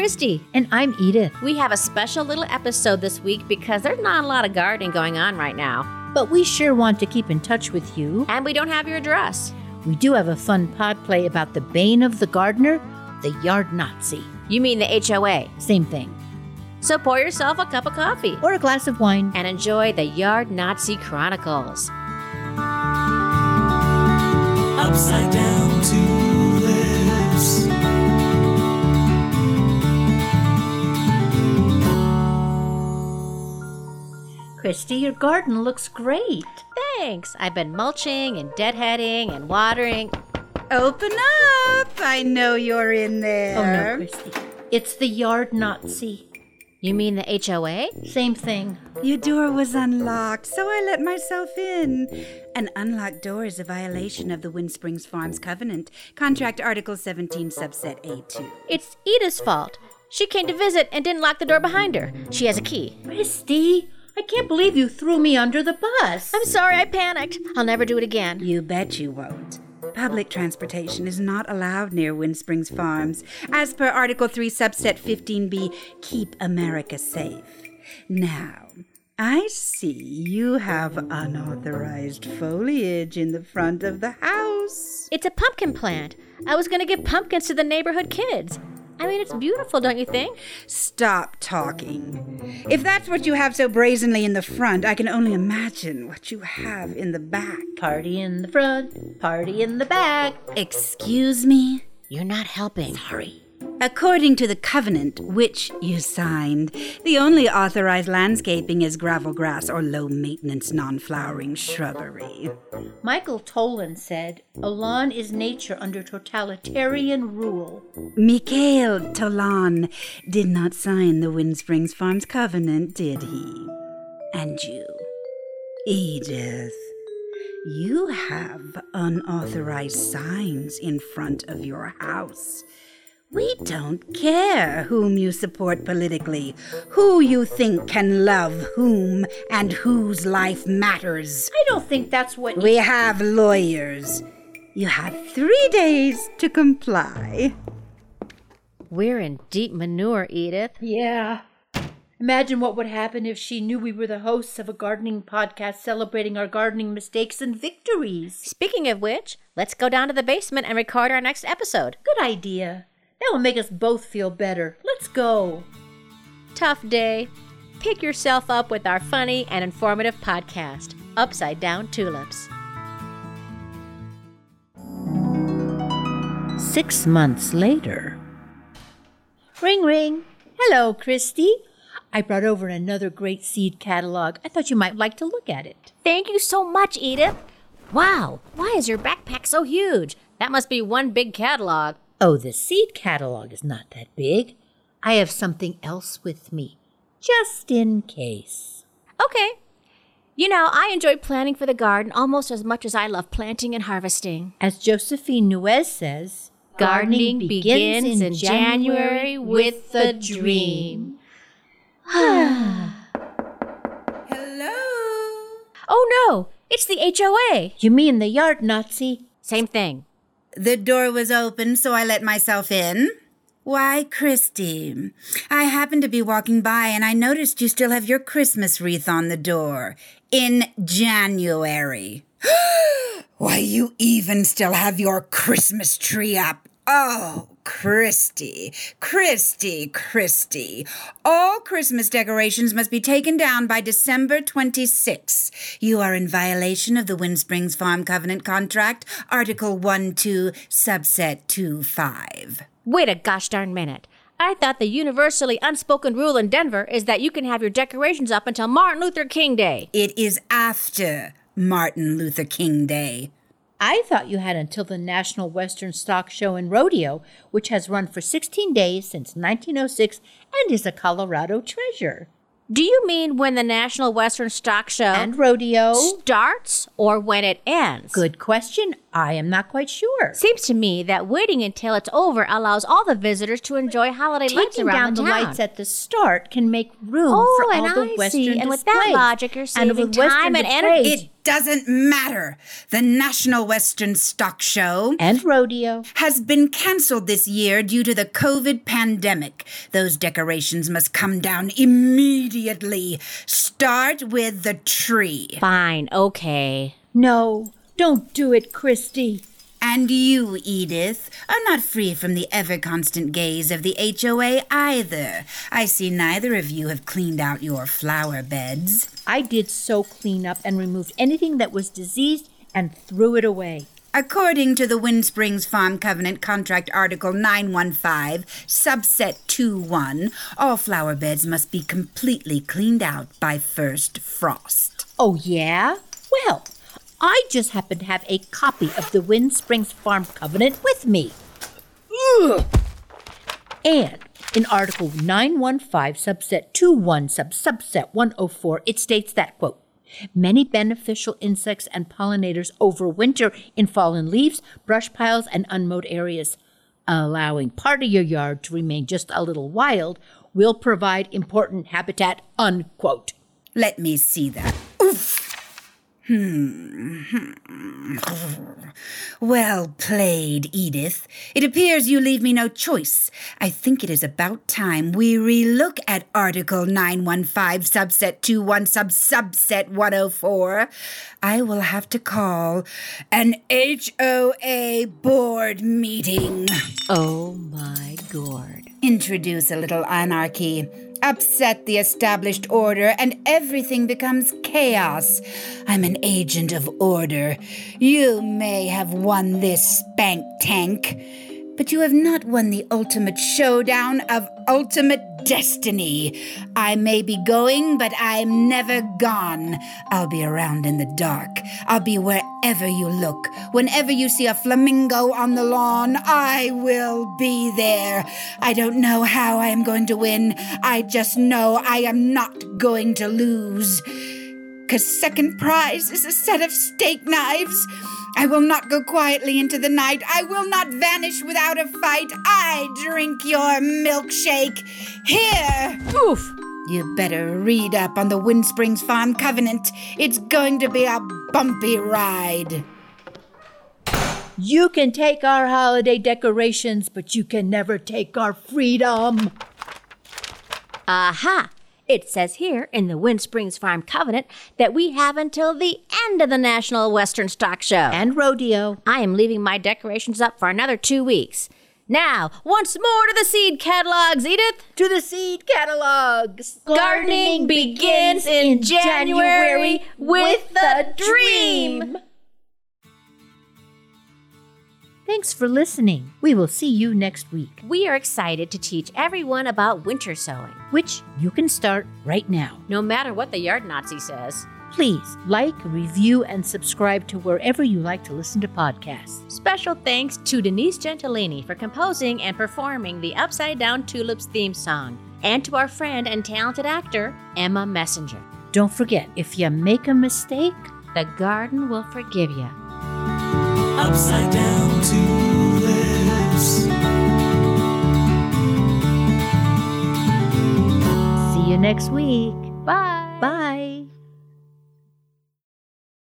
Christy. And I'm Edith. We have a special little episode this week because there's not a lot of gardening going on right now. But we sure want to keep in touch with you. And we don't have your address. We do have a fun pod play about the bane of the gardener, the yard Nazi. You mean the HOA? Same thing. So pour yourself a cup of coffee Or a glass of wine. and enjoy the Yard Nazi Chronicles. upside down Christy, your garden looks great. Thanks. I've been mulching and deadheading and watering. Open up! I know you're in there. Oh no, Christy. It's the yard Nazi. You mean the HOA? Same thing. Your door was unlocked, so I let myself in. An unlocked door is a violation of the Wind Springs Farms Covenant, Contract Article 17, subset A2. It's Edith's fault. She came to visit and didn't lock the door behind her. She has a key. Christy, I can't believe you threw me under the bus. I'm sorry I panicked. I'll never do it again. You bet you won't. Public transportation is not allowed near Wind Springs Farms. As per Article 3, subset 15b, keep America safe. Now, I see you have unauthorized foliage in the front of the house. It's a pumpkin plant. I was going to give pumpkins to the neighborhood kids. I mean, it's beautiful, don't you think? Stop talking. If that's what you have so brazenly in the front, I can only imagine what you have in the back. Party in the front, party in the back. Excuse me? You're not helping. Hurry. According to the covenant which you signed, the only authorized landscaping is gravel grass or low maintenance non flowering shrubbery. Michael Pollan said, A lawn is nature under totalitarian rule. Mikhail Pollan did not sign the Wind Springs Farms covenant, did he? And you, Edith, you have unauthorized signs in front of your house. We don't care whom you support politically, who you think can love whom, and whose life matters. I don't think that's what. We have lawyers. You have three days to comply. We're in deep manure, Edith. Yeah. Imagine what would happen if she knew we were the hosts of a gardening podcast celebrating our gardening mistakes and victories. Speaking of which, let's go down to the basement and record our next episode. Good idea. That will make us both feel better. Let's go. Tough day. Pick yourself up with our funny and informative podcast, Upside Down Tulips. Six months later. Ring, ring. Hello, Christy. I brought over another great seed catalog. I thought you might like to look at it. Thank you so much, Edith. Wow, why is your backpack so huge? That must be one big catalog. Oh, the seed catalog is not that big. I have something else with me, just in case. Okay. You know, I enjoy planning for the garden almost as much as I love planting and harvesting. As Josephine Nuese says, Gardening begins in January with a dream. Hello? Oh no, it's the HOA. You mean the yard Nazi? Same thing. The door was open, so I let myself in. Why, Christy, I happened to be walking by and I noticed you still have your Christmas wreath on the door in January. Why, you even still have your Christmas tree up. Oh, Christy, Christy, Christy. All Christmas decorations must be taken down by December 26. You are in violation of the Wind Springs Farm Covenant Contract, Article 1 2, subset 2 5. Wait a gosh darn minute. I thought the universally unspoken rule in Denver is that you can have your decorations up until Martin Luther King Day. It is after Martin Luther King Day. I thought you had until the National Western Stock Show and Rodeo, which has run for 16 days since 1906 and is a Colorado treasure. Do you mean when the National Western Stock Show And rodeo? starts or when it ends? Good question. I am not quite sure. Seems to me that waiting until it's over allows all the visitors to enjoy holiday lights Taking around down the the town. lights at the start can make room Oh, for and all the I Western see. And with that logic, you're And saving with Western time and displays- energy. It doesn't matter. The National Western Stock Show And rodeo. has been canceled this year due to the COVID pandemic. Those decorations must come down immediately. Start with the tree. Fine, okay. No, don't do it, Christy. And you, Edith, are not free from the ever constant gaze of the HOA either. I see neither of you have cleaned out your flower beds. I did so clean up and removed anything that was diseased and threw it away. According to the Wind Springs Farm Covenant Contract Article 915, subset 2-1, all flower beds must be completely cleaned out by first frost. Oh, yeah? Well, I just happen to have a copy of the Wind Springs Farm Covenant with me. Ugh. And in Article 915, subset 21, sub subset 104, it states that, quote, Many beneficial insects and pollinators overwinter in fallen leaves, brush piles, and unmowed areas. Allowing part of your yard to remain just a little wild will provide important habitat, unquote. Let me see that. Oof. Hmm. Well played, Edith. It appears you leave me no choice. I think it is about time we relook at Article 915, subset 21, sub subset 104. I will have to call an HOA board meeting. Oh my gourd. Introduce a little anarchy, upset the established order, and everything becomes chaos. I'm an agent of order. You may have won this spank tank, but you have not won the ultimate showdown of ultimate destiny. I may be going, but I'm never gone. I'll be around in the dark. I'll be wherever you look. Whenever you see a flamingo on the lawn, I will be there. I don't know how I am going to win. I just know I am not going to lose. Cause second prize is a set of steak knives. I will not go quietly into the night. I will not vanish without a fight. I drink your milkshake. Here! Oof. You better read up on the Wind Springs Farm Covenant. It's going to be a bumpy ride. You can take our holiday decorations, but you can never take our freedom. Aha! It says here in the Wind Springs Farm Covenant that we have until the end of the National Western Stock Show. And rodeo. I am leaving my decorations up for another two weeks. Now, once more to the seed catalogs, Edith. To the seed catalogs. Gardening begins in January with the dream. Thanks for listening. We will see you next week, We are excited to teach everyone about winter sowing, which you can start right now. no matter what the yard Nazi says. Please like, review, and subscribe to wherever you like to listen to podcasts. Special thanks to Denise Gentilini for composing and performing the Upside Down Tulips theme song, and to our friend and talented actor, Emma Messenger. Don't forget, if you make a mistake, The garden will forgive you. Upside down tulips. see you next week. Bye. Bye.